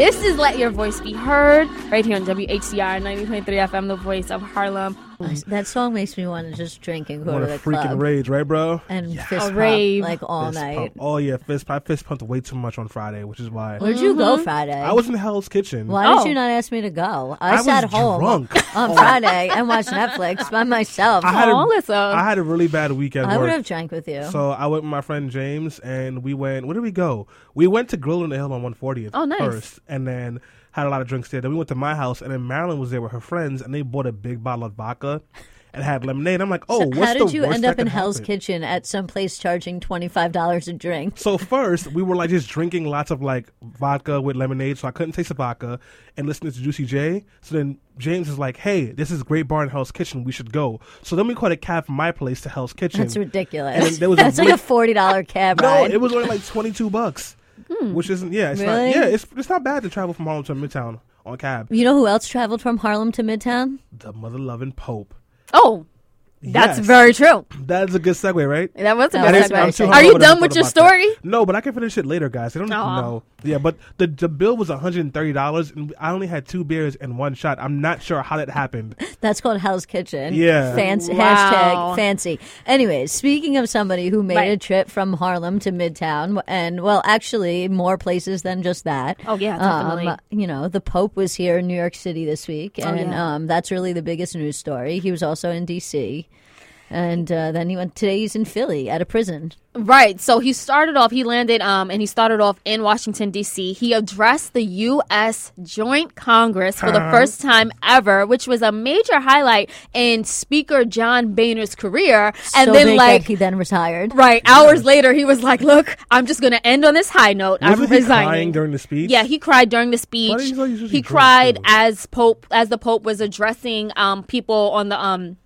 This is Let Your Voice Be Heard right here on WHCR 90.3 FM, the voice of Harlem. That song makes me want to just drink and go What to a the freaking club rage, right, bro? and Yes. fist A pump rave. like all Fist night. pump. Oh yeah, fist. I fist pumped way too much on Friday, which is why Where'd you go mm-hmm. Friday? I was in Hell's Kitchen. Why Oh. did you not ask me to go? I, I was sat home drunk. on oh. Friday and watched Netflix by myself. I had a- Oh. I had a really bad weekend. I would have drank with you. So I went with my friend James, and we went. Where did we go? We went to Grill in the Hill on 140th Oh, nice. first, and then had a lot of drinks there. Then we went to my house, and then Marilyn was there with her friends, and they bought a big bottle of vodka and had lemonade. I'm like, oh, what's How did you end up in Hell's happen? Kitchen at some place charging twenty five dollars a drink? So first, we were like just drinking lots of like vodka with lemonade, so I couldn't taste the vodka, and listening to Juicy J. So then James is like, "Hey, this is a great bar in Hell's Kitchen. We should go." So then we caught a cab from my place to Hell's Kitchen. That's ridiculous. And there was a like a forty dollar cab No, ride. it was only like twenty two bucks, which isn't. Yeah, it's Hmm. Really? not. Yeah, it's it's not bad to travel from Harlem to Midtown on cab. you know who else traveled from Harlem to Midtown? The mother loving Pope. oh, that's Yes. very true. That is a good segue, right? That was a That good is- I'm segue. too Are you done with your about that. story? No, but I can finish it later, guys. I don't Aw. know. Yeah, but the the bill was 130 dollars, and I only had two beers and one shot. I'm not sure how that happened. That's called Hell's Kitchen. Yeah. Fancy Wow. hashtag fancy. Anyways, speaking of somebody who made Right. a trip from Harlem to Midtown, and well, actually more places than just that. Oh, yeah, definitely. Um, you know, the Pope was here in New York City this week, Oh, and yeah. um, that's really the biggest news story. He was also in D.C. And uh, then he went. Today he's in Philly at a prison. Right. So he started off, he landed, um, and he started off in Washington, D.C. He addressed the U.S. Joint Congress for the first time ever, which was a major highlight in Speaker John Boehner's career. And so then, big like, that he then retired. right, hours later, he was like, look, I'm just going to end on this high note. I'm he resigning. crying during the speech? Yeah, he cried during the speech. did he say he's usually He cried as Pope as the Pope was addressing um people on the um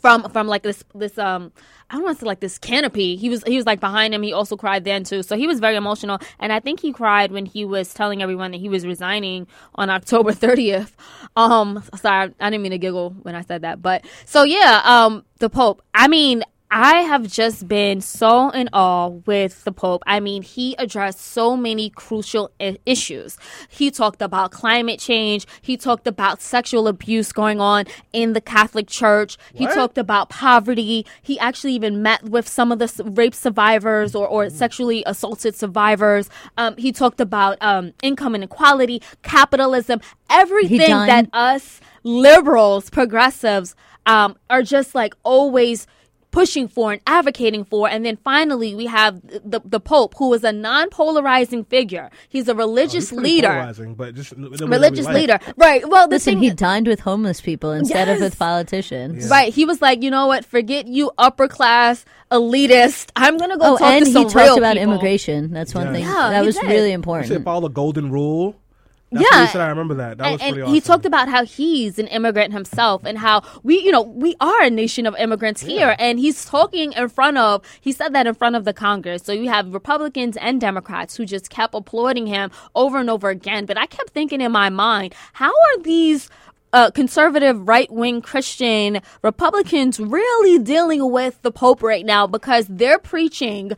from from like this this um I don't want to say like this canopy. He was he was like behind him. He also cried then too. So he was very emotional, and I think he cried when he was telling everyone that he was resigning on October 30th. Um, sorry, I didn't mean to giggle when I said that, but so yeah, um, the Pope. I mean. I have just been so in awe with the Pope. I mean, he addressed so many crucial I- issues. He talked about climate change. He talked about sexual abuse going on in the Catholic Church. He talked about poverty. He actually even met with some of the s- rape survivors or, or sexually assaulted survivors. Um, he talked about um, income inequality, capitalism, everything that us liberals, progressives, um, are just like always pushing for and advocating for. And then finally, we have the the Pope, who is a non-polarizing figure. He's a Oh, he's religious pretty leader. polarizing, but just in the way that we Religious like. leader, right? Well, the Listen, thing, he dined with homeless people instead of with politicians. right? He was like, you know what? Forget you, upper class elitist. I'm gonna go Oh, talk and to he some talked about people. immigration. That's one Yeah. thing Yeah, that he was did. really He said important. follow the golden rule. That's Yeah. said. I remember that. That was and, pretty and awesome. he talked about how he's an immigrant himself and how we you know we are a nation of immigrants here and he's talking in front of he said that in front of the congress so you have republicans and democrats who just kept applauding him over and over again but i kept thinking in my mind how are these uh, conservative right wing Christian Republicans really dealing with the Pope right now because they're preaching,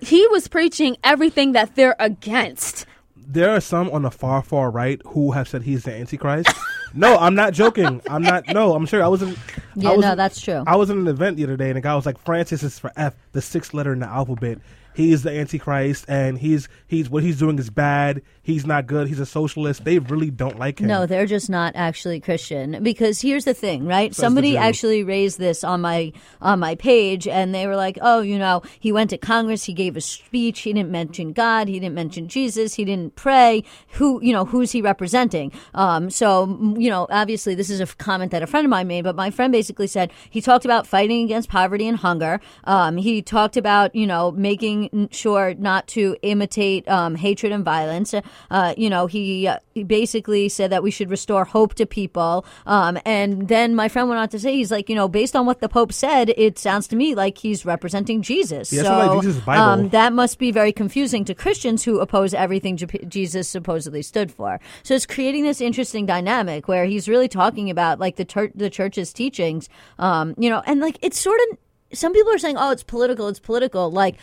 he was preaching everything that they're against. There are some on the far far right who have said he's the antichrist. no, I'm not joking. I'm not. No, I'm sure. I was in. Yeah, was no, in- that's true. I was in an event the other day, and the guy was like, "Francis is for F, the sixth letter in the alphabet. He's the antichrist, and he's he's what he's doing is bad. He's not good. He's a socialist. They really don't like him. No, they're just not actually Christian. Because here's the thing, right? the Somebody actually raised this on my on my page, and they were like, "Oh, you know, he went to Congress, he gave a speech, he didn't mention God, he didn't mention Jesus, he didn't pray. Who, you know, who's he representing?" Um, so, you know, obviously, this is a comment that a friend of mine made, but my friend basically said he talked about fighting against poverty and hunger. Um, he talked about, you know, making sure not to imitate um, hatred and violence. Uh, you know, he, uh, he basically said that we should restore hope to people. Um, and then my friend went on to say, he's like, you know, based on what the Pope said, it sounds to me like he's representing Jesus. Yeah, so like. Um, that must be very confusing to Christians who oppose everything J- Jesus supposedly stood for. So it's creating this interesting dynamic where he's really talking about like the tur- the church's teachings, um, you know, and like it's sort of some people are saying, oh, it's political, it's political, like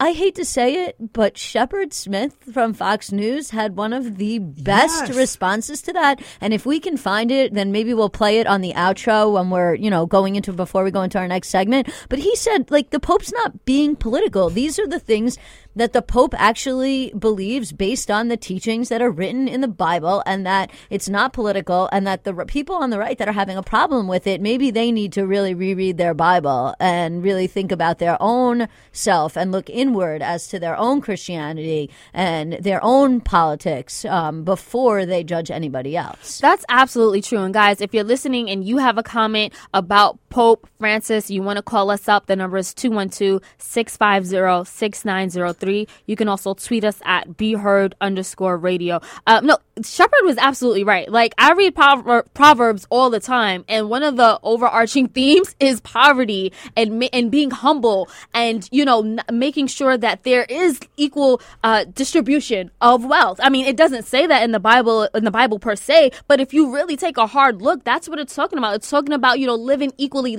I hate to say it, but Shepard Smith from Fox News had one of the best Yes. responses to that. And if we can find it, then maybe we'll play it on the outro when we're, you know, going into before we go into our next segment. But he said, like, the Pope's not being political. These are the things that the Pope actually believes based on the teachings that are written in the Bible and that it's not political and that the people on the right that are having a problem with it, maybe they need to really reread their Bible and really think about their own self and look inward as to their own Christianity and their own politics um, before they judge anybody else. That's absolutely true. And guys, if you're listening and you have a comment about Pope Francis, you want to call us up. The number is 212 650 6903. You can also tweet us at be heard underscore radio. Uh, no, Shepard was absolutely right. Like, I read prover- Proverbs all the time, and one of the overarching themes is poverty and, and being humble and, you know, n- making sure that there is equal uh, distribution of wealth. I mean, it doesn't say that in the Bible, in the Bible per se, but if you really take a hard look, that's what it's talking about. It's talking about, you know, living equally,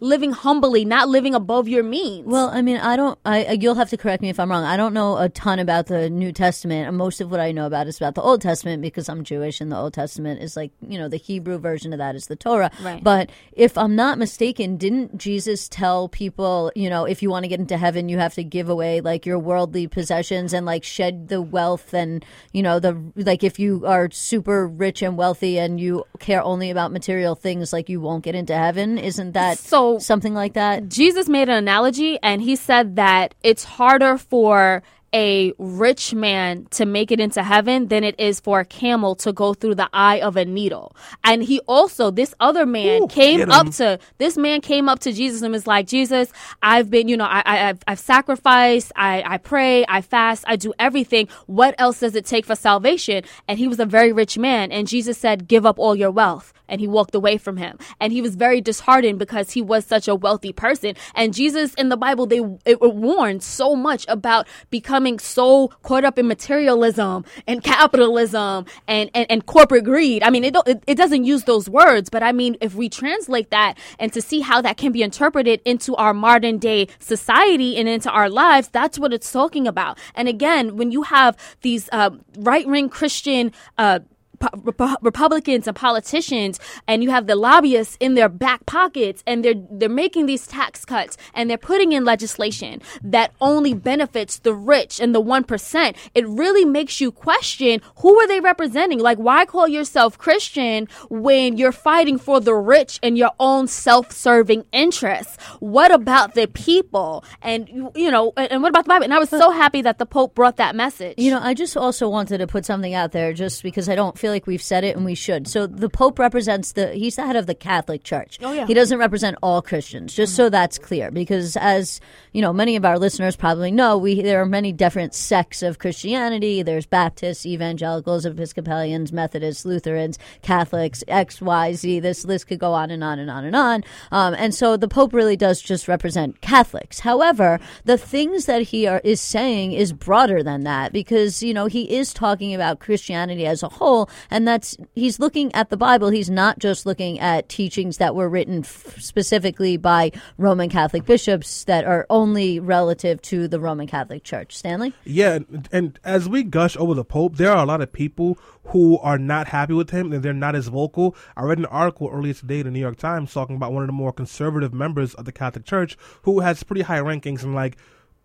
living humbly, not living above your means. Well, I mean, I don't. I- you'll have to correct me if I'm wrong. I don't know a ton about the New Testament. and Most of what I know about is about the Old Testament because I'm Jewish, and the Old Testament is like you know the Hebrew version of that is the Torah. Right. But if I'm not mistaken, didn't Jesus tell people, you know, if you want to get into heaven, you have to give away like your worldly possessions and like shed the wealth and you know the like if you are super rich and wealthy and you care only about material things, like you won't get into heaven. Isn't that So- something like that? Jesus made an analogy and he said that it's harder for or a rich man to make it into heaven than it is for a camel to go through the eye of a needle. And he also, this other man Ooh, came up to, this man came up to Jesus and was like, Jesus, I've been, you know, I, I, I've, I've sacrificed, I, I pray, I fast, I do everything. What else does it take for salvation? And he was a very rich man. And Jesus said, give up all your wealth and he walked away from him and he was very disheartened because he was such a wealthy person and jesus in the bible they it, it warned so much about becoming so caught up in materialism and capitalism and and, and corporate greed. I mean it, it it doesn't use those words but i mean if we translate that and to see how that can be interpreted into our modern day society and into our lives that's what it's talking about. And again when you have these uh, right wing christian uh, po- Republicans and politicians, and you have the lobbyists in their back pockets, and they're they're making these tax cuts, and they're putting in legislation that only benefits the rich and the one percent. It really makes you question who are they representing? Like, why call yourself Christian when you're fighting for the rich and your own self-serving interests? What about the people? And you, you know, and, and what about the Bible? And I was so happy that the Pope brought that message. You know, I just also wanted to put something out there just because I don't feel like we've said it and we should. So the Pope represents the, he's the head of the Catholic Church. Oh, yeah. He doesn't represent all Christians, just so that's clear. Because as, you know, many of our listeners probably know, we, there are many different sects of Christianity. There's Baptists, Evangelicals, Episcopalians, Methodists, Lutherans, Catholics, X, Y, Z. This list could go on and on and on and on. Um, and so the Pope really does just represent Catholics. However, the things that he are, is saying is broader than that because, you know, he is talking about Christianity as a whole, and that's, he's looking at the Bible. He's not just looking at teachings that were written f- specifically by Roman Catholic bishops that are only relative to the Roman Catholic Church. Stanley? Yeah, and, and as we gush over the Pope, there are a lot of people who are not happy with him and they're not as vocal. I read an article earlier today in the New York Times talking about one of the more conservative members of the Catholic Church who has pretty high rankings and like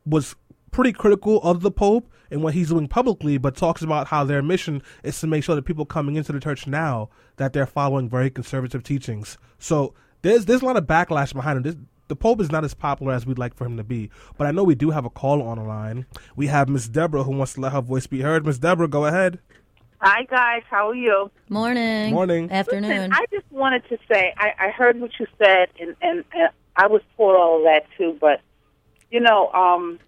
was pretty critical of the Pope and what he's doing publicly, but talks about how their mission is to make sure that people coming into the church now that they're following very conservative teachings. So there's there's a lot of backlash behind him. This, the Pope is not as popular as we'd like for him to be, but I know we do have a call on the line. We have Miss Deborah who wants to let her voice be heard. Miss Deborah, go ahead. Hi guys, how are you? Morning. Morning. Afternoon. Listen, I just wanted to say I, I heard what you said, and, and, and I was taught all of that too. But you know, um,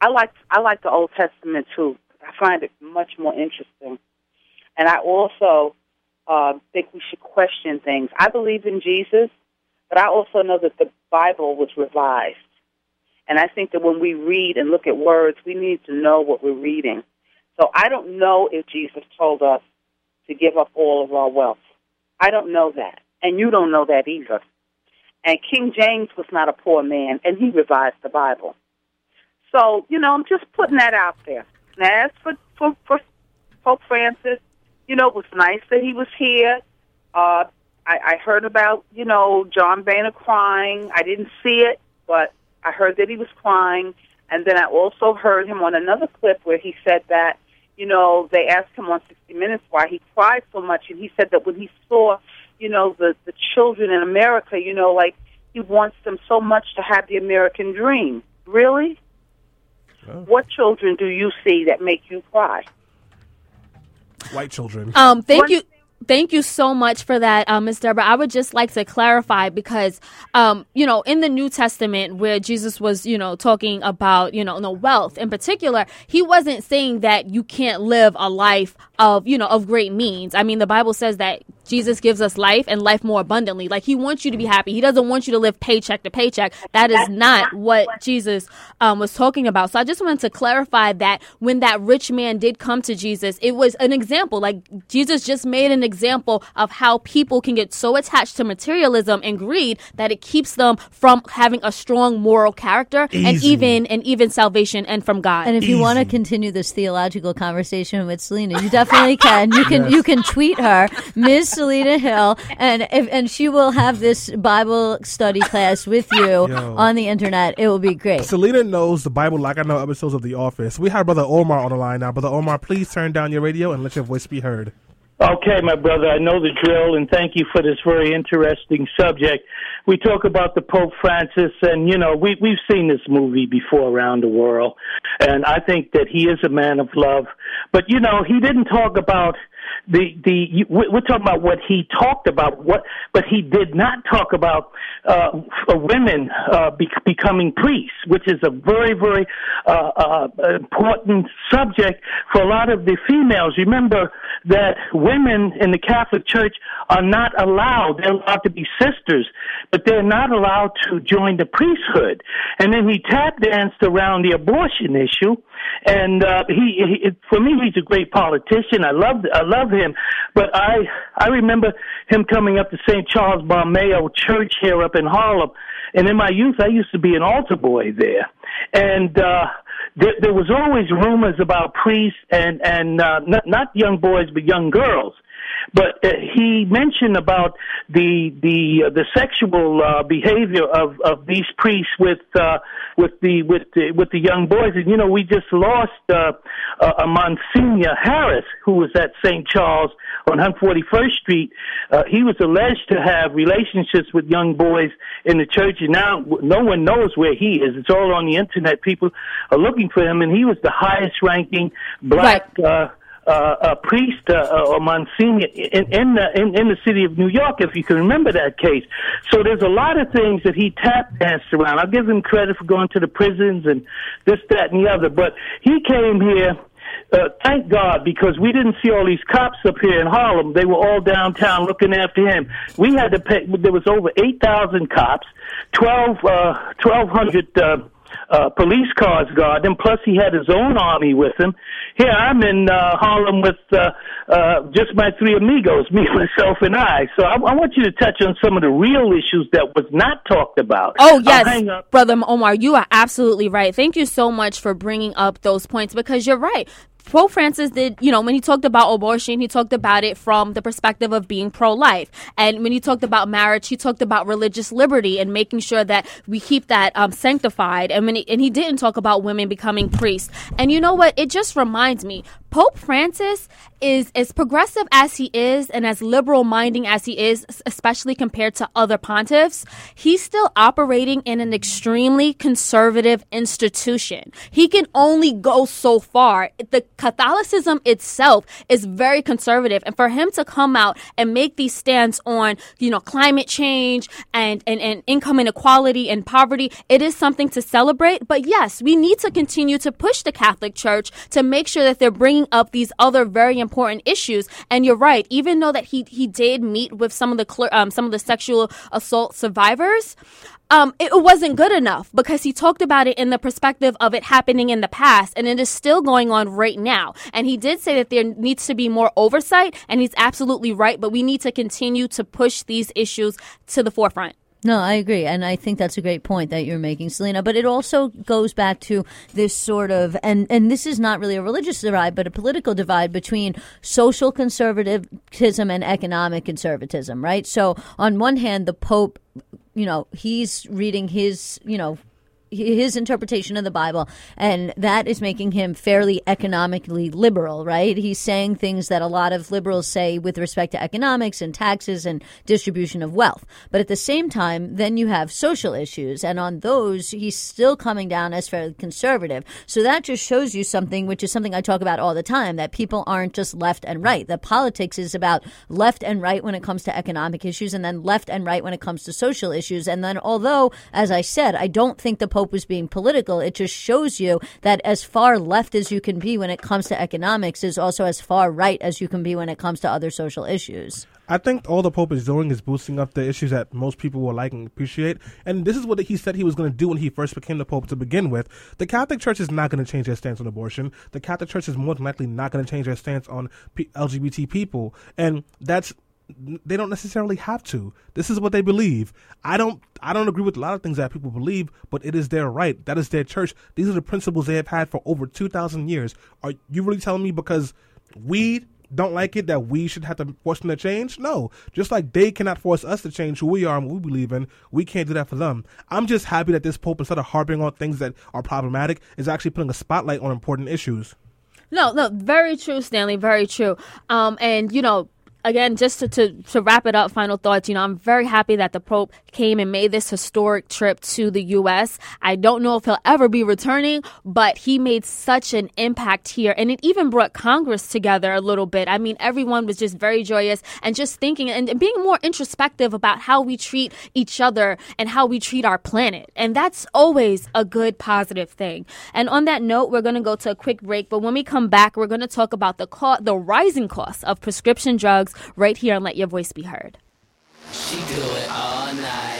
I like I like the Old Testament too. I find it much more interesting, and I also uh, think we should question things. I believe in Jesus, but I also know that the Bible was revised, and I think that when we read and look at words, we need to know what we're reading. So I don't know if Jesus told us to give up all of our wealth. I don't know that. And you don't know that either. And King James was not a poor man, and he revised the Bible. So, you know, I'm just putting that out there. Now, as for, for, for Pope Francis, you know, it was nice that he was here. Uh, I, I heard about, you know, John Boehner crying. I didn't see it, but I heard that he was crying. And then I also heard him on another clip where he said that, you know, they asked him on 60 Minutes why he cried so much. And he said that when he saw, you know, the, the children in America, you know, like he wants them so much to have the American dream. Really? Oh. What children do you see that make you cry? White children. Um, thank One- you. Thank you so much for that, uh, Ms. Deborah. I would just like to clarify because, um, you know, in the New Testament where Jesus was, you know, talking about, you know, the wealth in particular, he wasn't saying that you can't live a life of, you know, of great means. I mean, the Bible says that Jesus gives us life and life more abundantly. Like he wants you to be happy. He doesn't want you to live paycheck to paycheck. That is not what Jesus um, was talking about. So I just wanted to clarify that when that rich man did come to Jesus, it was an example. Like Jesus just made an example of how people can get so attached to materialism and greed that it keeps them from having a strong moral character and even and even salvation and from God. And if you want to continue this theological conversation with Selena, you definitely can. You can you can tweet her, Ms. Selena Hill, and if, and she will have this Bible study class with you Yo. on the internet. It will be great. Selena knows the Bible like I know episodes of The Office. We have Brother Omar on the line now. Brother Omar, please turn down your radio and let your voice be heard. Okay, my brother, I know the drill, and thank you for this very interesting subject. We talk about the Pope Francis, and you know we we've seen this movie before around the world, and I think that he is a man of love. But you know, he didn't talk about the the we're talking about what he talked about, what but he did not talk about uh, women uh, be, becoming priests, which is a very very uh, uh, important subject for a lot of the females. Remember that women in the Catholic Church are not allowed; they're allowed to be sisters, but they're not allowed to join the priesthood. And then he tap danced around the abortion issue, and uh, he, he for me he's a great politician. I love I love him, but I I remember him coming up to St. Charles Borromeo Church here up in Harlem, and in my youth I used to be an altar boy there, and. uh there, there was always rumors about priests and and uh, not not young boys but young girls but uh, he mentioned about the the uh, the sexual uh, behavior of of these priests with uh, with the with the, with the young boys, and you know we just lost uh, uh, a Monsignor Harris who was at St. Charles on 141st Street. Uh, he was alleged to have relationships with young boys in the church, and now no one knows where he is. It's all on the internet. People are looking for him, and he was the highest ranking black. Uh, uh, a priest uh, or Monsignor in in the in, in the city of New York, if you can remember that case. So there's a lot of things that he tap danced around. I'll give him credit for going to the prisons and this, that, and the other. But he came here. Uh, thank God, because we didn't see all these cops up here in Harlem. They were all downtown looking after him. We had to pay. There was over eight thousand cops, twelve, uh, twelve hundred. Uh, uh, police cars guard him. Plus, he had his own army with him. Here, I'm in uh, Harlem with uh, uh, just my three amigos, me, myself, and I. So I, I want you to touch on some of the real issues that was not talked about. Oh yes, brother Omar, you are absolutely right. Thank you so much for bringing up those points because you're right. Pope Francis did, you know, when he talked about abortion, he talked about it from the perspective of being pro life. And when he talked about marriage, he talked about religious liberty and making sure that we keep that um, sanctified. And, when he, and he didn't talk about women becoming priests. And you know what? It just reminds me Pope Francis is as progressive as he is and as liberal minding as he is, especially compared to other pontiffs, he's still operating in an extremely conservative institution. He can only go so far. The Catholicism itself is very conservative. And for him to come out and make these stands on, you know, climate change and, and, and income inequality and poverty, it is something to celebrate. But yes, we need to continue to push the Catholic Church to make sure that they're bringing up these other very important issues. And you're right, even though that he he did meet with some of the cler- um, some of the sexual assault survivors. Um, it wasn't good enough because he talked about it in the perspective of it happening in the past and it is still going on right now. And he did say that there needs to be more oversight and he's absolutely right, but we need to continue to push these issues to the forefront. No, I agree. And I think that's a great point that you're making, Selena. But it also goes back to this sort of, and, and this is not really a religious divide, but a political divide between social conservatism and economic conservatism, right? So on one hand, the Pope, you know, he's reading his, you know, his interpretation of the Bible, and that is making him fairly economically liberal, right? He's saying things that a lot of liberals say with respect to economics and taxes and distribution of wealth. But at the same time, then you have social issues, and on those, he's still coming down as fairly conservative. So that just shows you something, which is something I talk about all the time, that people aren't just left and right. That politics is about left and right when it comes to economic issues, and then left and right when it comes to social issues. And then, although, as I said, I don't think the Pope was being political. It just shows you that as far left as you can be when it comes to economics is also as far right as you can be when it comes to other social issues. I think all the Pope is doing is boosting up the issues that most people will like and appreciate. And this is what he said he was going to do when he first became the Pope to begin with. The Catholic Church is not going to change their stance on abortion. The Catholic Church is more than likely not going to change their stance on P- LGBT people. And that's they don't necessarily have to. This is what they believe. I don't I don't agree with a lot of things that people believe, but it is their right. That is their church. These are the principles they have had for over 2000 years. Are you really telling me because we don't like it that we should have to force them to change? No. Just like they cannot force us to change who we are and what we believe in, we can't do that for them. I'm just happy that this pope instead of harping on things that are problematic is actually putting a spotlight on important issues. No, no, very true, Stanley. Very true. Um, and you know, again, just to, to, to, wrap it up, final thoughts, you know, I'm very happy that the Pope came and made this historic trip to the U.S. I don't know if he'll ever be returning, but he made such an impact here. And it even brought Congress together a little bit. I mean, everyone was just very joyous and just thinking and, being more introspective about how we treat each other and how we treat our planet. And that's always a good, positive thing. And on that note, we're going to go to a quick break. But when we come back, we're going to talk about the, co- the rising costs of prescription drugs right here and let your voice be heard. She do it all night.